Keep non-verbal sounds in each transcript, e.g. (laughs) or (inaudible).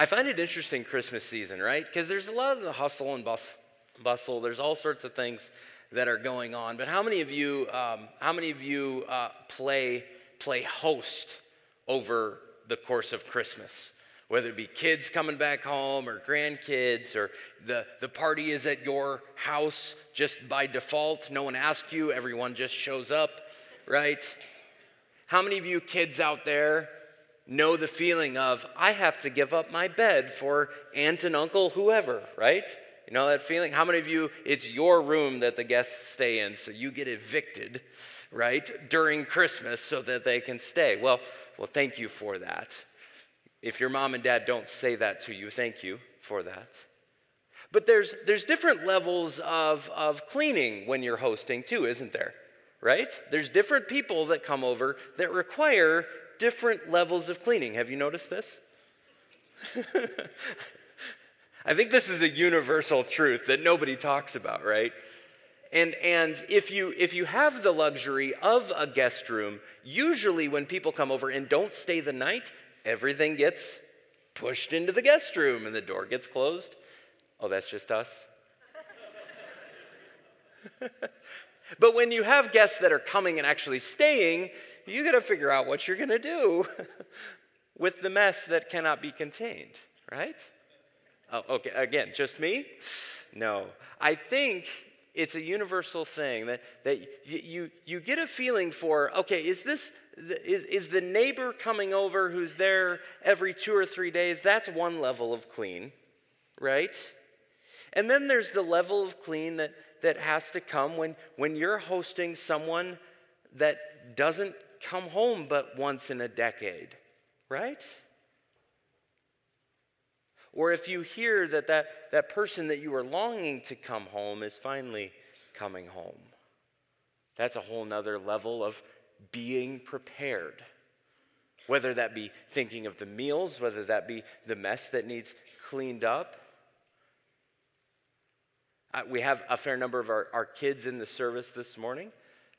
I find it interesting Christmas season, right? Because there's a lot of the hustle and bus, bustle. There's all sorts of things that are going on. But how many of you, um, how many of you uh, play play host over the course of Christmas? Whether it be kids coming back home or grandkids, or the, the party is at your house just by default. No one asks you, everyone just shows up, right? How many of you kids out there know the feeling of, I have to give up my bed for aunt and uncle, whoever, right? You know that feeling? How many of you, it's your room that the guests stay in, so you get evicted, right, during Christmas so that they can stay? Well, well, thank you for that. If your mom and dad don't say that to you, thank you for that. But there's, there's different levels of, of cleaning when you're hosting, too, isn't there? Right? There's different people that come over that require different levels of cleaning. Have you noticed this? (laughs) I think this is a universal truth that nobody talks about, right? And, and if, you, if you have the luxury of a guest room, usually when people come over and don't stay the night, everything gets pushed into the guest room and the door gets closed. Oh, that's just us? (laughs) but when you have guests that are coming and actually staying, you got to figure out what you're going to do (laughs) with the mess that cannot be contained, right? Oh, okay, again, just me? No. I think it's a universal thing that, that you, you, you get a feeling for okay, is this, is, is the neighbor coming over who's there every two or three days? That's one level of clean, right? And then there's the level of clean that, that has to come when, when you're hosting someone that doesn't come home but once in a decade, right? Or if you hear that, that that person that you are longing to come home is finally coming home. That's a whole nother level of being prepared. Whether that be thinking of the meals, whether that be the mess that needs cleaned up. We have a fair number of our, our kids in the service this morning,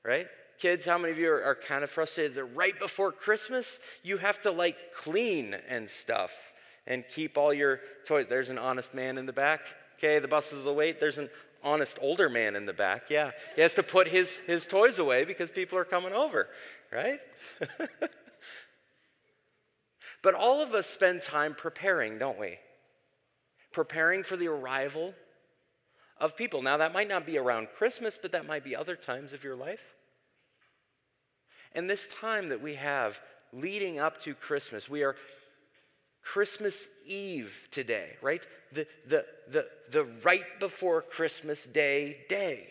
right? Kids, how many of you are, are kind of frustrated that right before Christmas, you have to like clean and stuff and keep all your toys? There's an honest man in the back. Okay, the buses will wait. There's an honest older man in the back. Yeah, he has to put his, his toys away because people are coming over, right? (laughs) but all of us spend time preparing, don't we? Preparing for the arrival of people. Now, that might not be around Christmas, but that might be other times of your life. And this time that we have leading up to Christmas, we are Christmas Eve today, right? The, the, the, the right before Christmas Day day.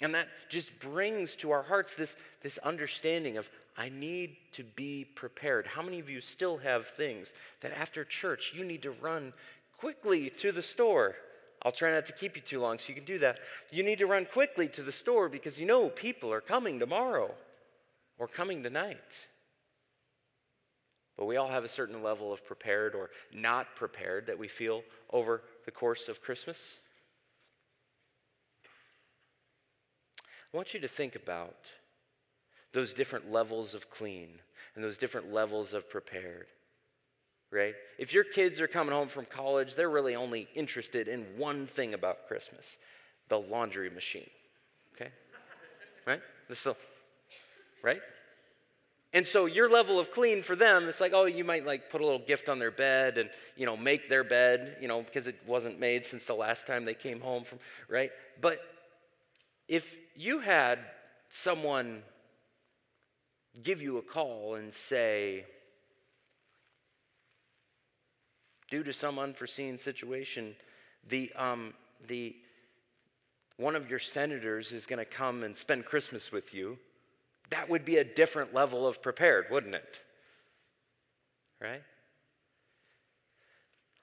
And that just brings to our hearts this, this understanding of, I need to be prepared. How many of you still have things that after church you need to run quickly to the store? I'll try not to keep you too long so you can do that. You need to run quickly to the store because you know people are coming tomorrow or coming tonight. But we all have a certain level of prepared or not prepared that we feel over the course of Christmas. I want you to think about those different levels of clean and those different levels of prepared. Right? If your kids are coming home from college, they're really only interested in one thing about Christmas the laundry machine. Okay? Right? This the right? And so your level of clean for them, it's like, oh, you might like put a little gift on their bed and, you know, make their bed, you know, because it wasn't made since the last time they came home from, right? But if you had someone give you a call and say, due to some unforeseen situation, the, um, the, one of your senators is going to come and spend Christmas with you that would be a different level of prepared, wouldn't it? Right?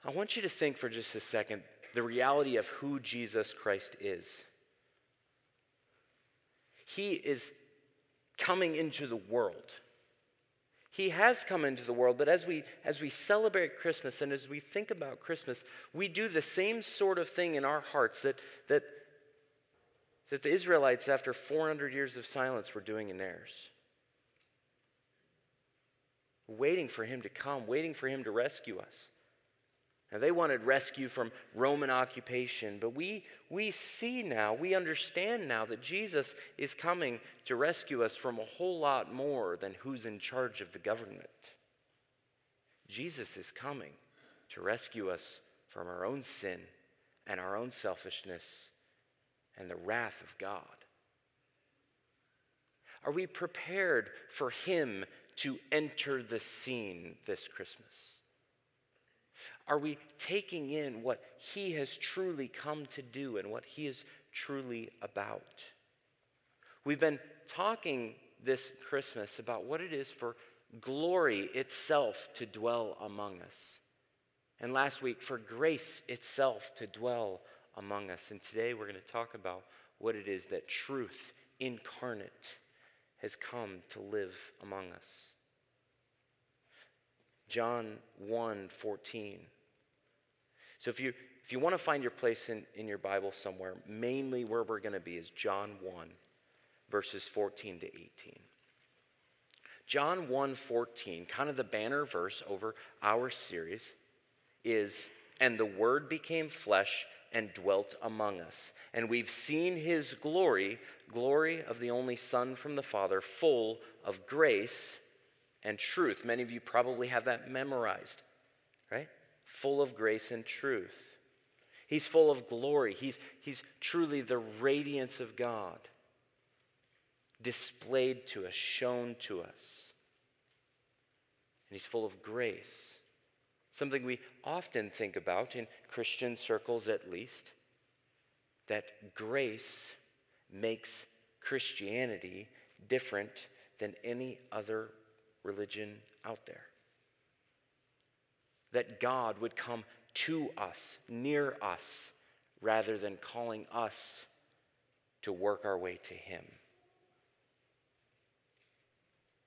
I want you to think for just a second the reality of who Jesus Christ is. He is coming into the world. He has come into the world, but as we as we celebrate Christmas and as we think about Christmas, we do the same sort of thing in our hearts that that that the Israelites, after 400 years of silence, were doing in theirs. Waiting for him to come, waiting for him to rescue us. Now, they wanted rescue from Roman occupation, but we, we see now, we understand now that Jesus is coming to rescue us from a whole lot more than who's in charge of the government. Jesus is coming to rescue us from our own sin and our own selfishness and the wrath of God. Are we prepared for Him to enter the scene this Christmas? Are we taking in what He has truly come to do and what He is truly about? We've been talking this Christmas about what it is for glory itself to dwell among us. And last week, for grace itself to dwell among us. And today, we're going to talk about what it is that truth incarnate has come to live among us. John 1 14. So if you, if you want to find your place in, in your Bible somewhere, mainly where we're going to be is John 1, verses 14 to 18. John 1:14, kind of the banner verse over our series, is and the word became flesh and dwelt among us. And we've seen his glory, glory of the only Son from the Father, full of grace and truth. Many of you probably have that memorized, right? Full of grace and truth. He's full of glory. He's, he's truly the radiance of God displayed to us, shown to us. And he's full of grace. Something we often think about in Christian circles, at least, that grace makes Christianity different than any other religion out there. That God would come to us, near us, rather than calling us to work our way to Him.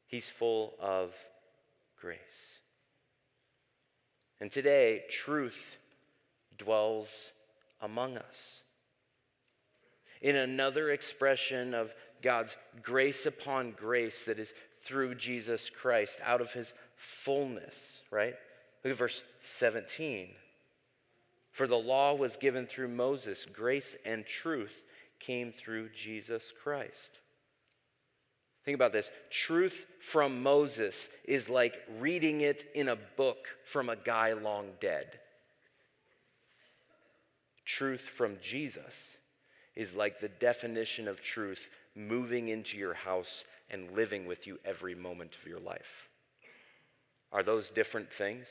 He's full of grace. And today, truth dwells among us. In another expression of God's grace upon grace that is through Jesus Christ, out of his fullness, right? Look at verse 17. For the law was given through Moses, grace and truth came through Jesus Christ. Think about this. Truth from Moses is like reading it in a book from a guy long dead. Truth from Jesus is like the definition of truth moving into your house and living with you every moment of your life. Are those different things?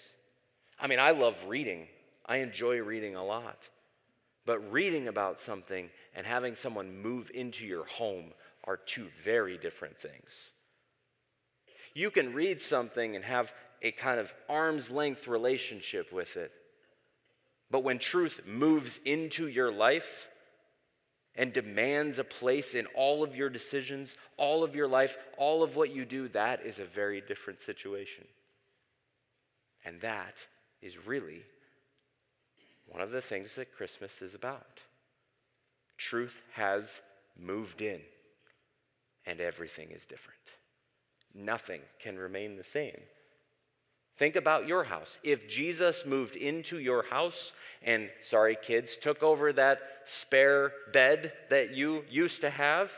I mean, I love reading, I enjoy reading a lot. But reading about something and having someone move into your home are two very different things. You can read something and have a kind of arm's length relationship with it. But when truth moves into your life and demands a place in all of your decisions, all of your life, all of what you do, that is a very different situation. And that is really one of the things that Christmas is about. Truth has moved in and everything is different. Nothing can remain the same. Think about your house. If Jesus moved into your house and, sorry, kids, took over that spare bed that you used to have,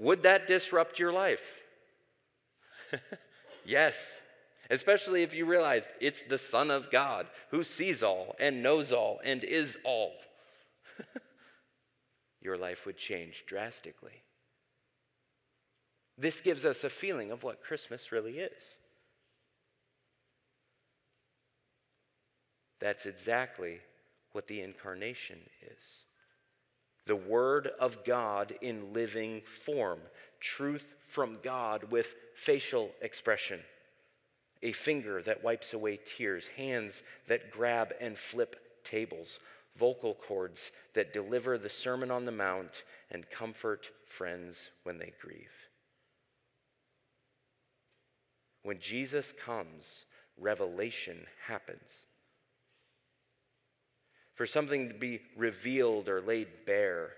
would that disrupt your life? (laughs) yes, especially if you realize it's the Son of God who sees all and knows all and is all. (laughs) your life would change drastically. This gives us a feeling of what Christmas really is. That's exactly what the incarnation is. The Word of God in living form, truth from God with facial expression, a finger that wipes away tears, hands that grab and flip tables, vocal cords that deliver the Sermon on the Mount and comfort friends when they grieve. When Jesus comes, revelation happens. For something to be revealed or laid bare,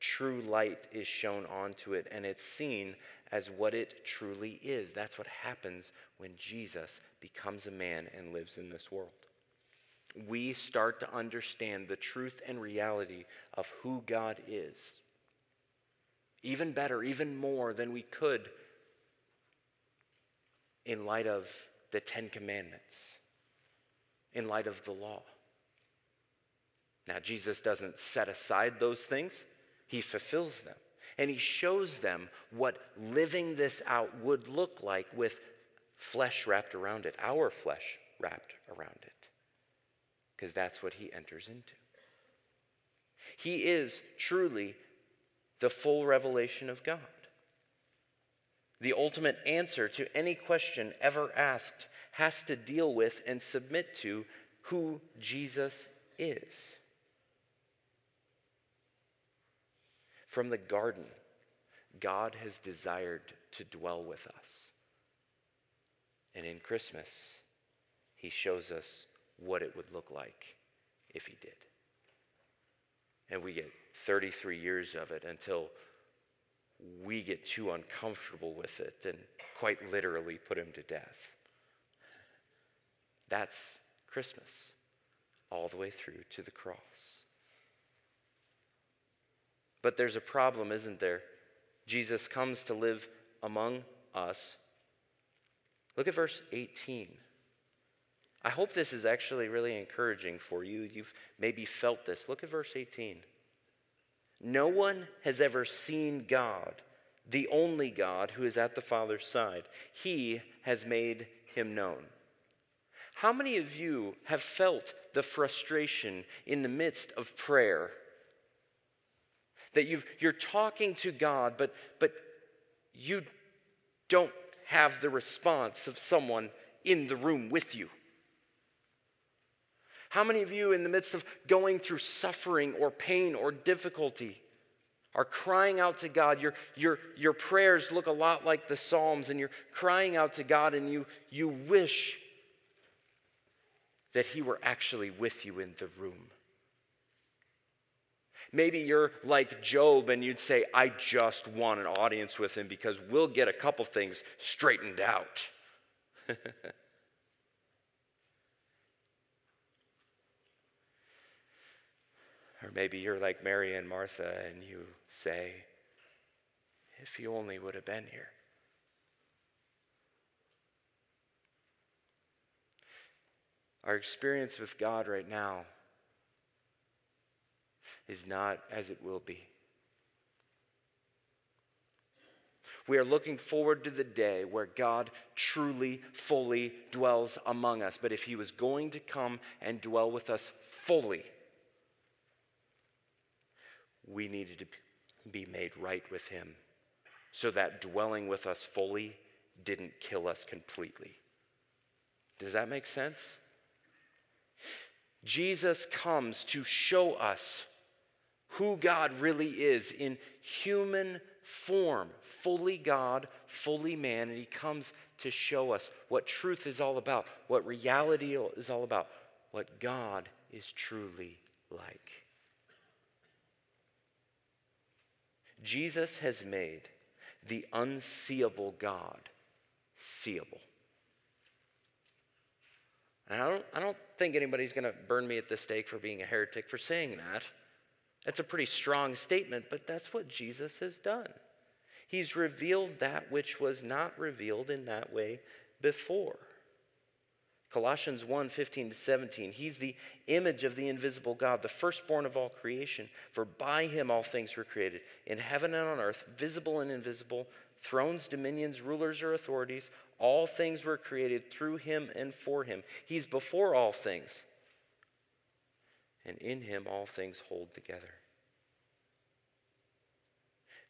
true light is shown onto it and it's seen as what it truly is. That's what happens when Jesus becomes a man and lives in this world. we start to understand the truth and reality of who God is. Even better, even more than we could in light of the Ten Commandments, in light of the law. Now, Jesus doesn't set aside those things, He fulfills them. And He shows them what living this out would look like with flesh wrapped around it, our flesh wrapped around it because that's what he enters into. He is truly the full revelation of God. The ultimate answer to any question ever asked has to deal with and submit to who Jesus is. From the garden, God has desired to dwell with us. And in Christmas, he shows us what it would look like if he did. And we get 33 years of it until we get too uncomfortable with it and quite literally put him to death. That's Christmas, all the way through to the cross. But there's a problem, isn't there? Jesus comes to live among us. Look at verse 18. I hope this is actually really encouraging for you. You've maybe felt this. Look at verse 18. No one has ever seen God, the only God who is at the Father's side. He has made him known. How many of you have felt the frustration in the midst of prayer? That you are talking to God, but, but you don't have the response of someone in the room with you. How many of you, in the midst of going through suffering or pain or difficulty, are crying out to God? Your, your, your prayers look a lot like the Psalms, and you're crying out to God, and you, you wish that He were actually with you in the room. Maybe you're like Job and you'd say, I just want an audience with him because we'll get a couple things straightened out. (laughs) Or maybe you're like Mary and Martha and you say, if you only would have been here. Our experience with God right now is not as it will be. We are looking forward to the day where God truly, fully dwells among us. But if He was going to come and dwell with us fully, we needed to be made right with him so that dwelling with us fully didn't kill us completely. Does that make sense? Jesus comes to show us who God really is in human form, fully God, fully man, and he comes to show us what truth is all about, what reality is all about, what God is truly like. Jesus has made the unseeable God seeable. And I don't, I don't think anybody's going to burn me at the stake for being a heretic for saying that. That's a pretty strong statement, but that's what Jesus has done. He's revealed that which was not revealed in that way before. Colossians 1 15 to 17. He's the image of the invisible God, the firstborn of all creation. For by him all things were created, in heaven and on earth, visible and invisible, thrones, dominions, rulers, or authorities. All things were created through him and for him. He's before all things. And in him all things hold together.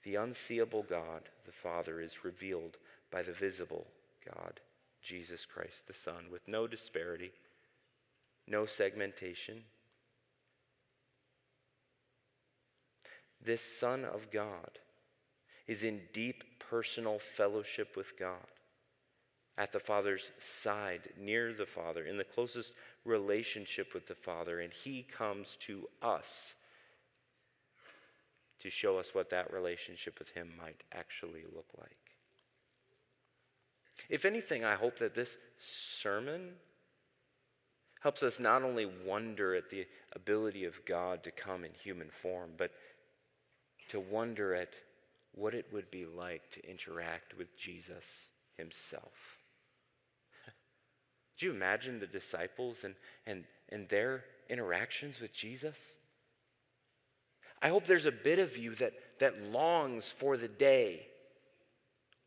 The unseeable God, the Father, is revealed by the visible God Jesus Christ the Son with no disparity, no segmentation. This Son of God is in deep personal fellowship with God, at the Father's side, near the Father, in the closest relationship with the Father, and He comes to us to show us what that relationship with Him might actually look like. If anything, I hope that this sermon helps us not only wonder at the ability of God to come in human form, but to wonder at what it would be like to interact with Jesus himself. Do you imagine the disciples and, and, and their interactions with Jesus? I hope there's a bit of you that, that longs for the day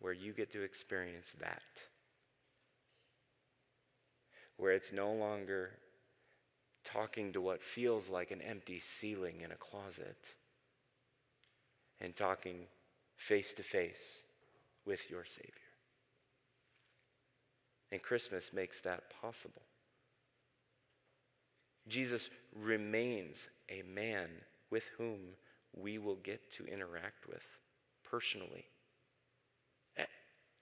where you get to experience that. Where it's no longer talking to what feels like an empty ceiling in a closet and talking face to face with your Savior. And Christmas makes that possible. Jesus remains a man with whom we will get to interact with personally.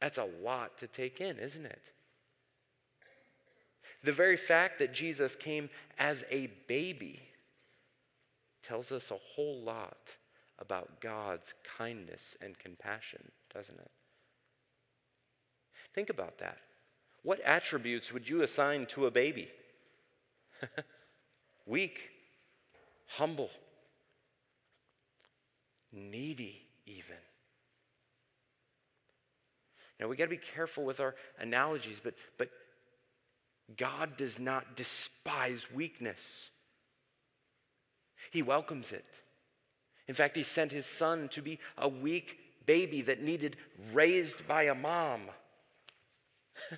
That's a lot to take in, isn't it? The very fact that Jesus came as a baby tells us a whole lot about God's kindness and compassion, doesn't it? Think about that. What attributes would you assign to a baby? (laughs) Weak, humble, needy, even. Now, we got to be careful with our analogies, but, but God does not despise weakness, He welcomes it. In fact, He sent His Son to be a weak baby that needed raised by a mom. (laughs)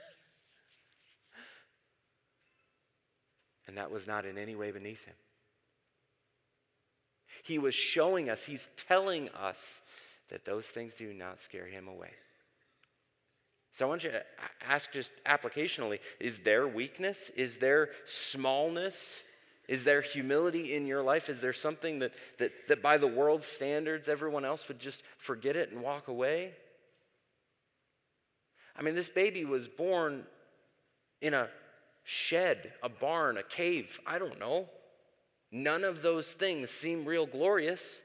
and that was not in any way beneath Him. He was showing us, He's telling us that those things do not scare Him away. So I want you to ask just applicationally is there weakness? Is there smallness? Is there humility in your life? Is there something that, that, that by the world's standards everyone else would just forget it and walk away? I mean, this baby was born in a shed, a barn, a cave. I don't know. None of those things seem real glorious.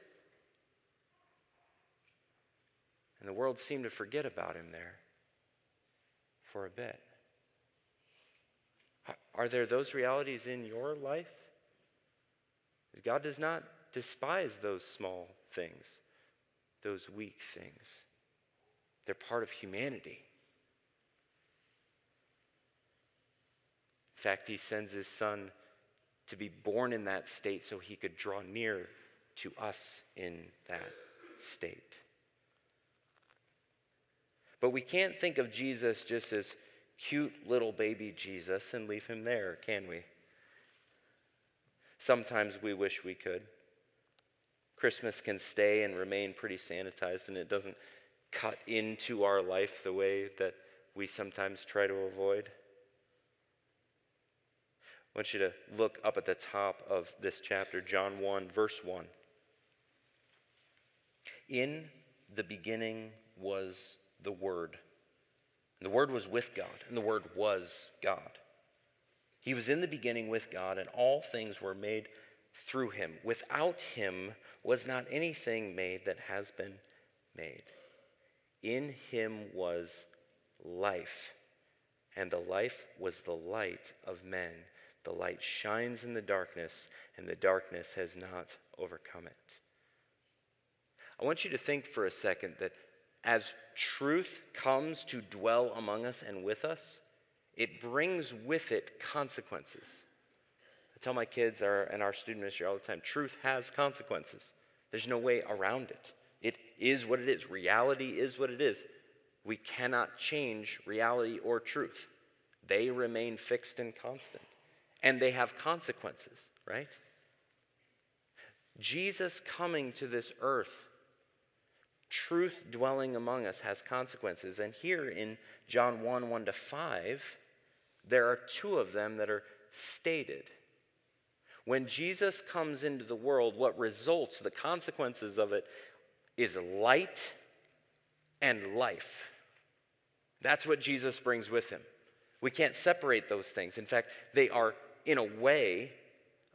And the world seemed to forget about him there for a bit. Are there those realities in your life? God does not despise those small things, those weak things. They're part of humanity. In fact, He sends His Son to be born in that state so He could draw near to us in that state. But we can't think of Jesus just as cute little baby Jesus and leave him there, can we? Sometimes we wish we could. Christmas can stay and remain pretty sanitized, and it doesn't cut into our life the way that we sometimes try to avoid. I want you to look up at the top of this chapter, John 1, verse 1. In the beginning was the Word. And the Word was with God, and the Word was God. He was in the beginning with God, and all things were made through him. Without him was not anything made that has been made. In him was life, and the life was the light of men. The light shines in the darkness, and the darkness has not overcome it. I want you to think for a second that as truth comes to dwell among us and with us, it brings with it consequences. I tell my kids our, and our student ministry all the time truth has consequences. There's no way around it. It is what it is. Reality is what it is. We cannot change reality or truth, they remain fixed and constant. And they have consequences, right? Jesus coming to this earth truth dwelling among us has consequences. And here in John 1 1 to 5, there are two of them that are stated. When Jesus comes into the world, what results, the consequences of it, is light and life. That's what Jesus brings with him. We can't separate those things. In fact, they are, in a way,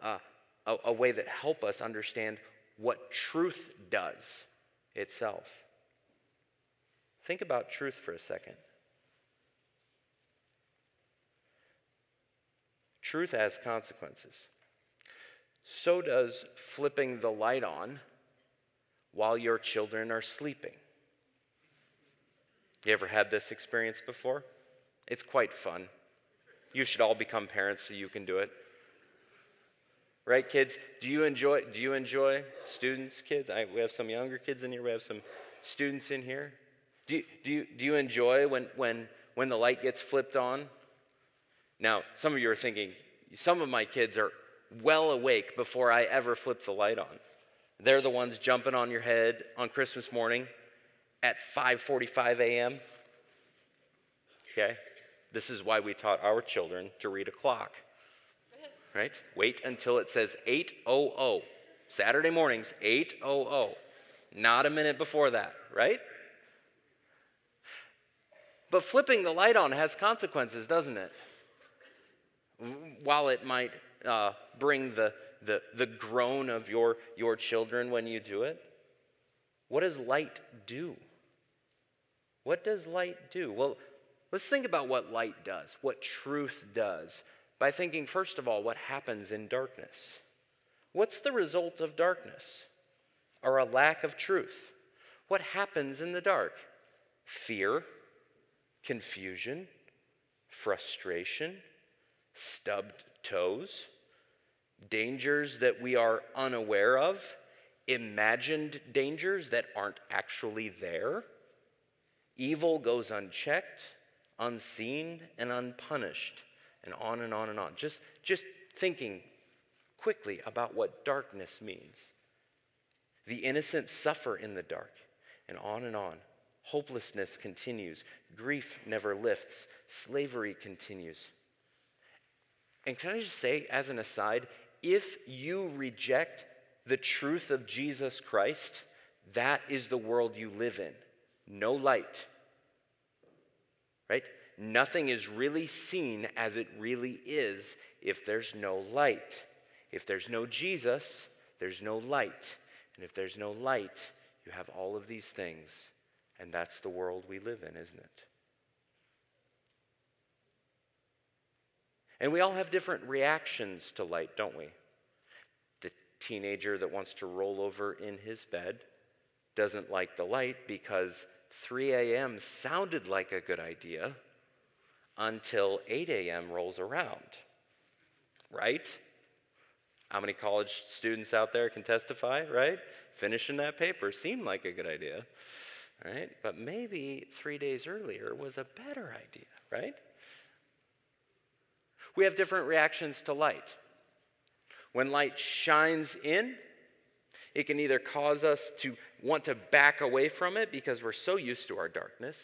uh, a, a way that help us understand what truth does itself. Think about truth for a second. Truth has consequences. So does flipping the light on while your children are sleeping. You ever had this experience before? It's quite fun. You should all become parents so you can do it. Right, kids? Do you enjoy do you enjoy students, kids? I, we have some younger kids in here, we have some students in here. Do you, do you, do you enjoy when, when, when the light gets flipped on? Now, some of you are thinking, some of my kids are well awake before I ever flip the light on. They're the ones jumping on your head on Christmas morning at 5:45 a.m. Okay? This is why we taught our children to read a clock. Right? Wait until it says 8:00. Saturday mornings 8:00. Not a minute before that, right? But flipping the light on has consequences, doesn't it? While it might uh, bring the, the, the groan of your, your children when you do it, what does light do? What does light do? Well, let's think about what light does, what truth does, by thinking, first of all, what happens in darkness. What's the result of darkness? Or a lack of truth? What happens in the dark? Fear, confusion, frustration, stubbed toes, dangers that we are unaware of, imagined dangers that aren't actually there. Evil goes unchecked, unseen, and unpunished, and on and on and on. Just, just thinking quickly about what darkness means. The innocent suffer in the dark, and on and on. Hopelessness continues. Grief never lifts. Slavery continues. And can I just say, as an aside, if you reject the truth of Jesus Christ, that is the world you live in. No light. Nothing is really seen as it really is if there's no light. If there's no Jesus, there's no light. And if there's no light, you have all of these things. And that's the world we live in, isn't it? And we all have different reactions to light, don't we? The teenager that wants to roll over in his bed doesn't like the light because 3 a.m. sounded like a good idea until 8 a.m. rolls around, right? How many college students out there can testify, right? Finishing that paper seemed like a good idea, right? But maybe three days earlier was a better idea, right? We have different reactions to light. When light shines in, it can either cause us to want to back away from it because we're so used to our darkness,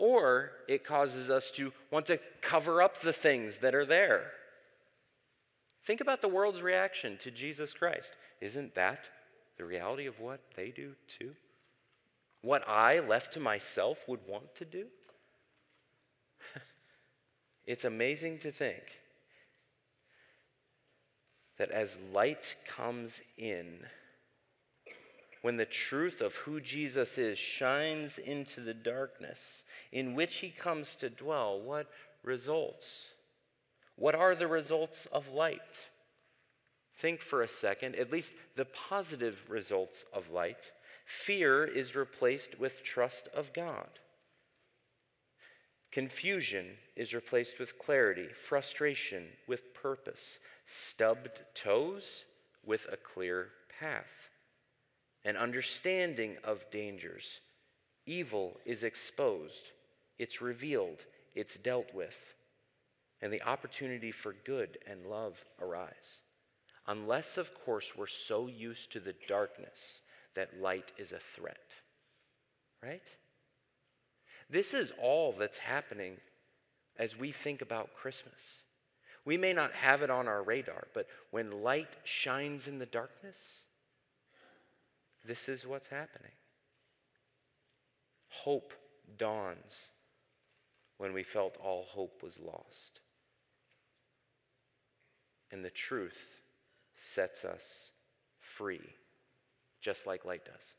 or it causes us to want to cover up the things that are there. Think about the world's reaction to Jesus Christ. Isn't that the reality of what they do too? What I, left to myself, would want to do? (laughs) it's amazing to think that as light comes in, when the truth of who Jesus is shines into the darkness in which he comes to dwell, what results? What are the results of light? Think for a second, at least the positive results of light. Fear is replaced with trust of God. Confusion is replaced with clarity, frustration with purpose, stubbed toes with a clear path, an understanding of dangers. Evil is exposed, it's revealed, it's dealt with, and the opportunity for good and love arise. Unless, of course, we're so used to the darkness that light is a threat. Right? This is all that's happening as we think about Christmas. We may not have it on our radar, but when light shines in the darkness, this is what's happening. Hope dawns when we felt all hope was lost. And the truth sets us free, just like light does.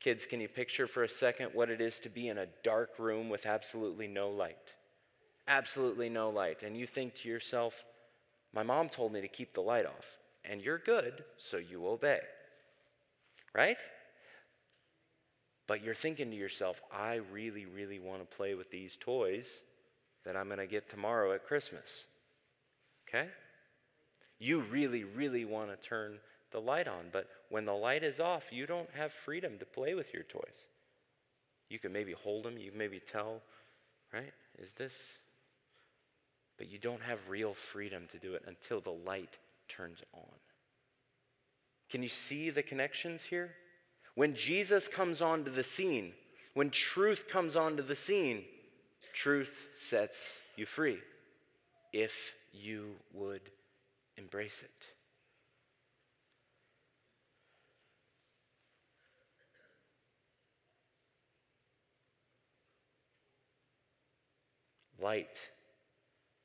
Kids, can you picture for a second what it is to be in a dark room with absolutely no light? absolutely no light, and you think to yourself, my mom told me to keep the light off, and you're good, so you obey. Right? But you're thinking to yourself, I really, really want to play with these toys that I'm going to get tomorrow at Christmas. Okay? You really, really want to turn the light on, but when the light is off, you don't have freedom to play with your toys. You can maybe hold them, you can maybe tell, right? Is this? But you don't have real freedom to do it until the light turns on. Can you see the connections here? When Jesus comes onto the scene, when truth comes onto the scene, truth sets you free if you would embrace it. Light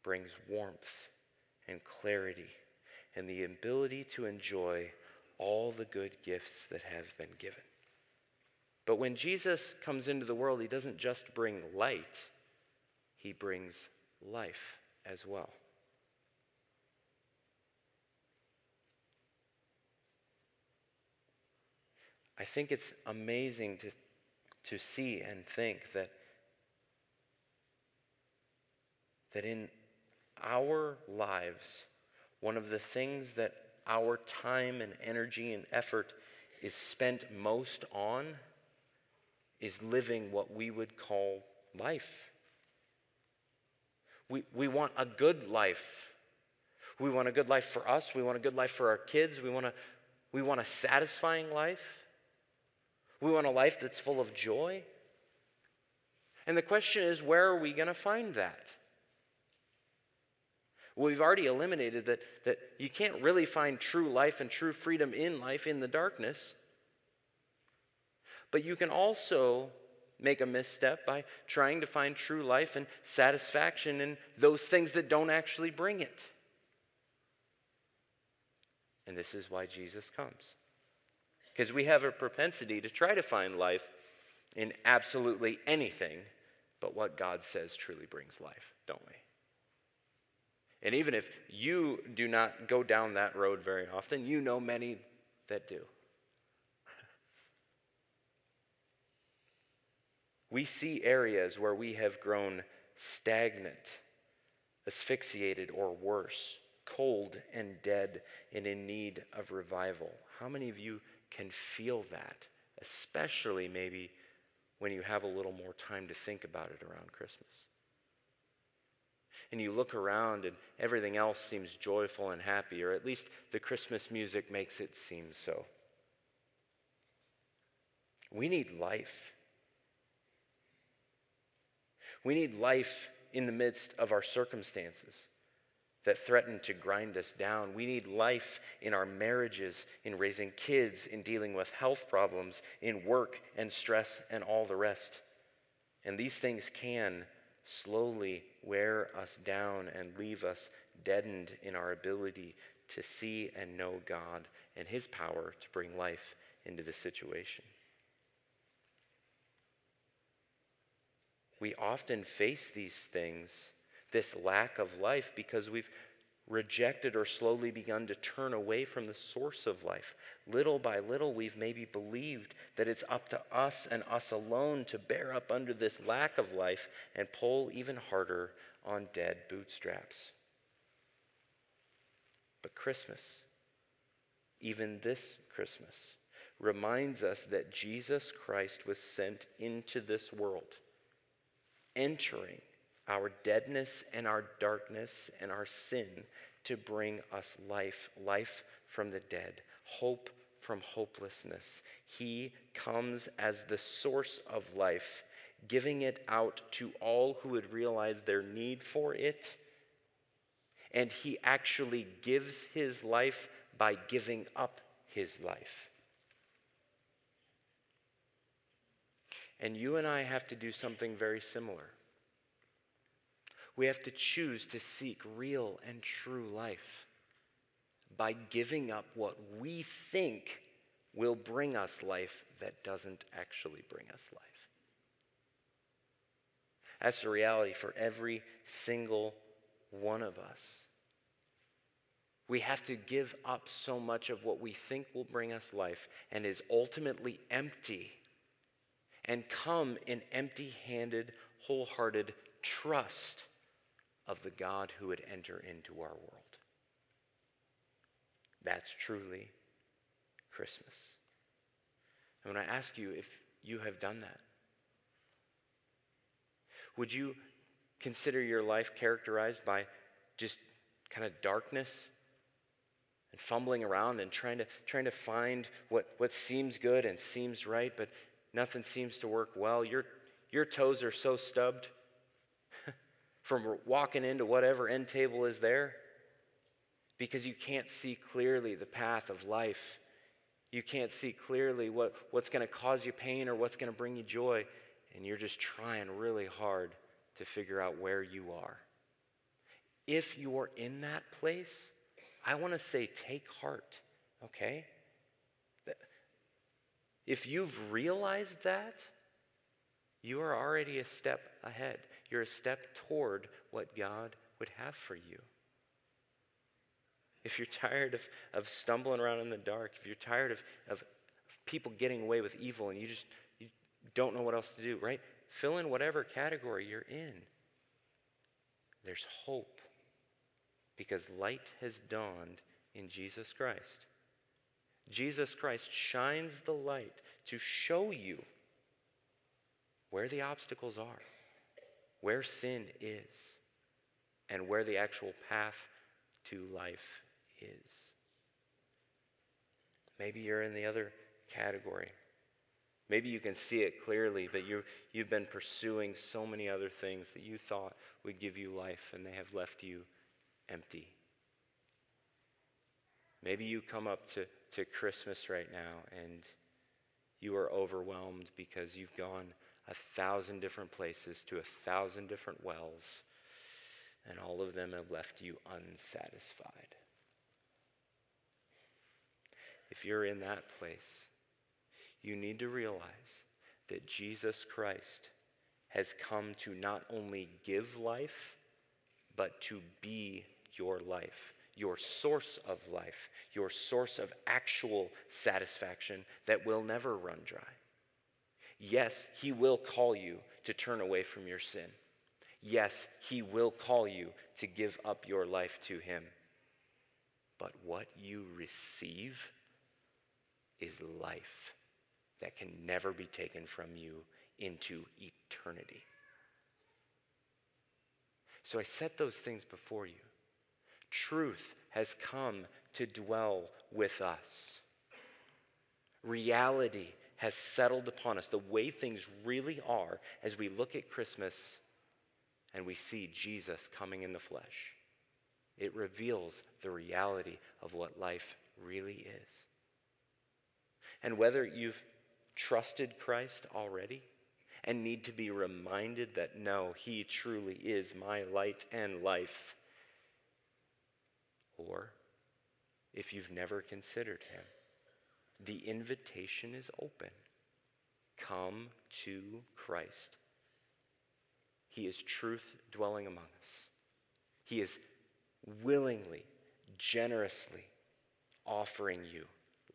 brings warmth and clarity and the ability to enjoy all the good gifts that have been given. But when Jesus comes into the world, he doesn't just bring light, he brings life as well. I think it's amazing to, to see and think that, that in our lives, one of the things that our time and energy and effort is spent most on is living what we would call life. We, we want a good life. We want a good life for us. We want a good life for our kids. We want a, we want a satisfying life. We want a life that's full of joy. And the question is, where are we going to find that? We've already eliminated that, that you can't really find true life and true freedom in life in the darkness. But you can also make a misstep by trying to find true life and satisfaction in those things that don't actually bring it. And this is why Jesus comes. Because we have a propensity to try to find life in absolutely anything but what God says truly brings life, don't we? And even if you do not go down that road very often, you know many that do. (laughs) We see areas where we have grown stagnant, asphyxiated, or worse, cold and dead, and in need of revival. How many of you can feel that, especially maybe when you have a little more time to think about it around Christmas. And you look around and everything else seems joyful and happy, or at least the Christmas music makes it seem so. We need life. We need life in the midst of our circumstances that threaten to grind us down. We need life in our marriages, in raising kids, in dealing with health problems, in work and stress, and all the rest. And these things can slowly wear us down and leave us deadened in our ability to see and know God and His power to bring life into the situation. We often face these things this lack of life because we've rejected or slowly begun to turn away from the source of life. Little by little, we've maybe believed that it's up to us and us alone to bear up under this lack of life and pull even harder on dead bootstraps. But Christmas, even this Christmas, reminds us that Jesus Christ was sent into this world, entering our deadness and our darkness and our sin to bring us life, life from the dead, hope from hopelessness. He comes as the source of life, giving it out to all who would realize their need for it. And he actually gives his life by giving up his life. And you and I have to do something very similar. We have to choose to seek real and true life by giving up what we think will bring us life that doesn't actually bring us life. That's the reality for every single one of us. We have to give up so much of what we think will bring us life and is ultimately empty and come in empty handed, wholehearted trust of the God who would enter into our world. That's truly Christmas. And when I ask you if you have done that, would you consider your life characterized by just kind of darkness and fumbling around and trying to, trying to find what, what seems good and seems right, but nothing seems to work well? Your, your toes are so stubbed from walking into whatever end table is there because you can't see clearly the path of life. You can't see clearly what, what's going to cause you pain or what's going to bring you joy and you're just trying really hard to figure out where you are. If you're in that place, I want to say take heart, okay? If you've realized that, you are already a step ahead. You're a step toward what God would have for you. If you're tired of, of stumbling around in the dark, if you're tired of, of people getting away with evil and you just you don't know what else to do, right? Fill in whatever category you're in. There's hope because light has dawned in Jesus Christ. Jesus Christ shines the light to show you where the obstacles are, where sin is, and where the actual path to life is. Maybe you're in the other category. Maybe you can see it clearly, but you, you've been pursuing so many other things that you thought would give you life, and they have left you empty. Maybe you come up to, to Christmas right now and you are overwhelmed because you've gone a thousand different places to a thousand different wells, and all of them have left you unsatisfied. If you're in that place, you need to realize that Jesus Christ has come to not only give life, but to be your life, your source of life, your source of actual satisfaction that will never run dry. Yes, He will call you to turn away from your sin. Yes, He will call you to give up your life to Him. But what you receive is life that can never be taken from you into eternity. So I set those things before you. Truth has come to dwell with us. Reality has settled upon us, the way things really are as we look at Christmas and we see Jesus coming in the flesh. It reveals the reality of what life really is. And whether you've trusted Christ already and need to be reminded that no, He truly is my light and life. Or if you've never considered Him, the invitation is open. Come to Christ. He is truth dwelling among us. He is willingly, generously offering you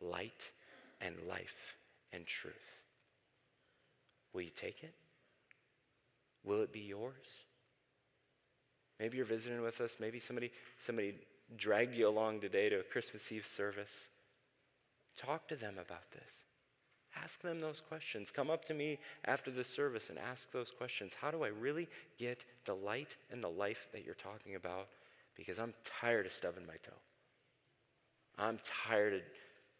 light and life and truth. Will you take it? Will it be yours? Maybe you're visiting with us. Maybe somebody, somebody dragged you along today to a Christmas Eve service. Talk to them about this. Ask them those questions. Come up to me after the service and ask those questions. How do I really get the light and the life that you're talking about? Because I'm tired of stubbing my toe. I'm tired of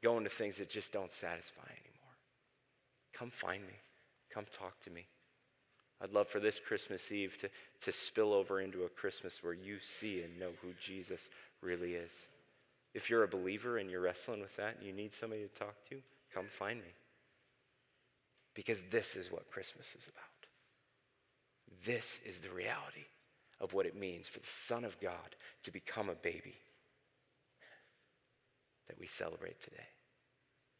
going to things that just don't satisfy anymore. Come find me. Come talk to me. I'd love for this Christmas Eve to, to spill over into a Christmas where you see and know who Jesus really is. If you're a believer and you're wrestling with that and you need somebody to talk to, come find me. Because this is what Christmas is about. This is the reality of what it means for the Son of God to become a baby that we celebrate today.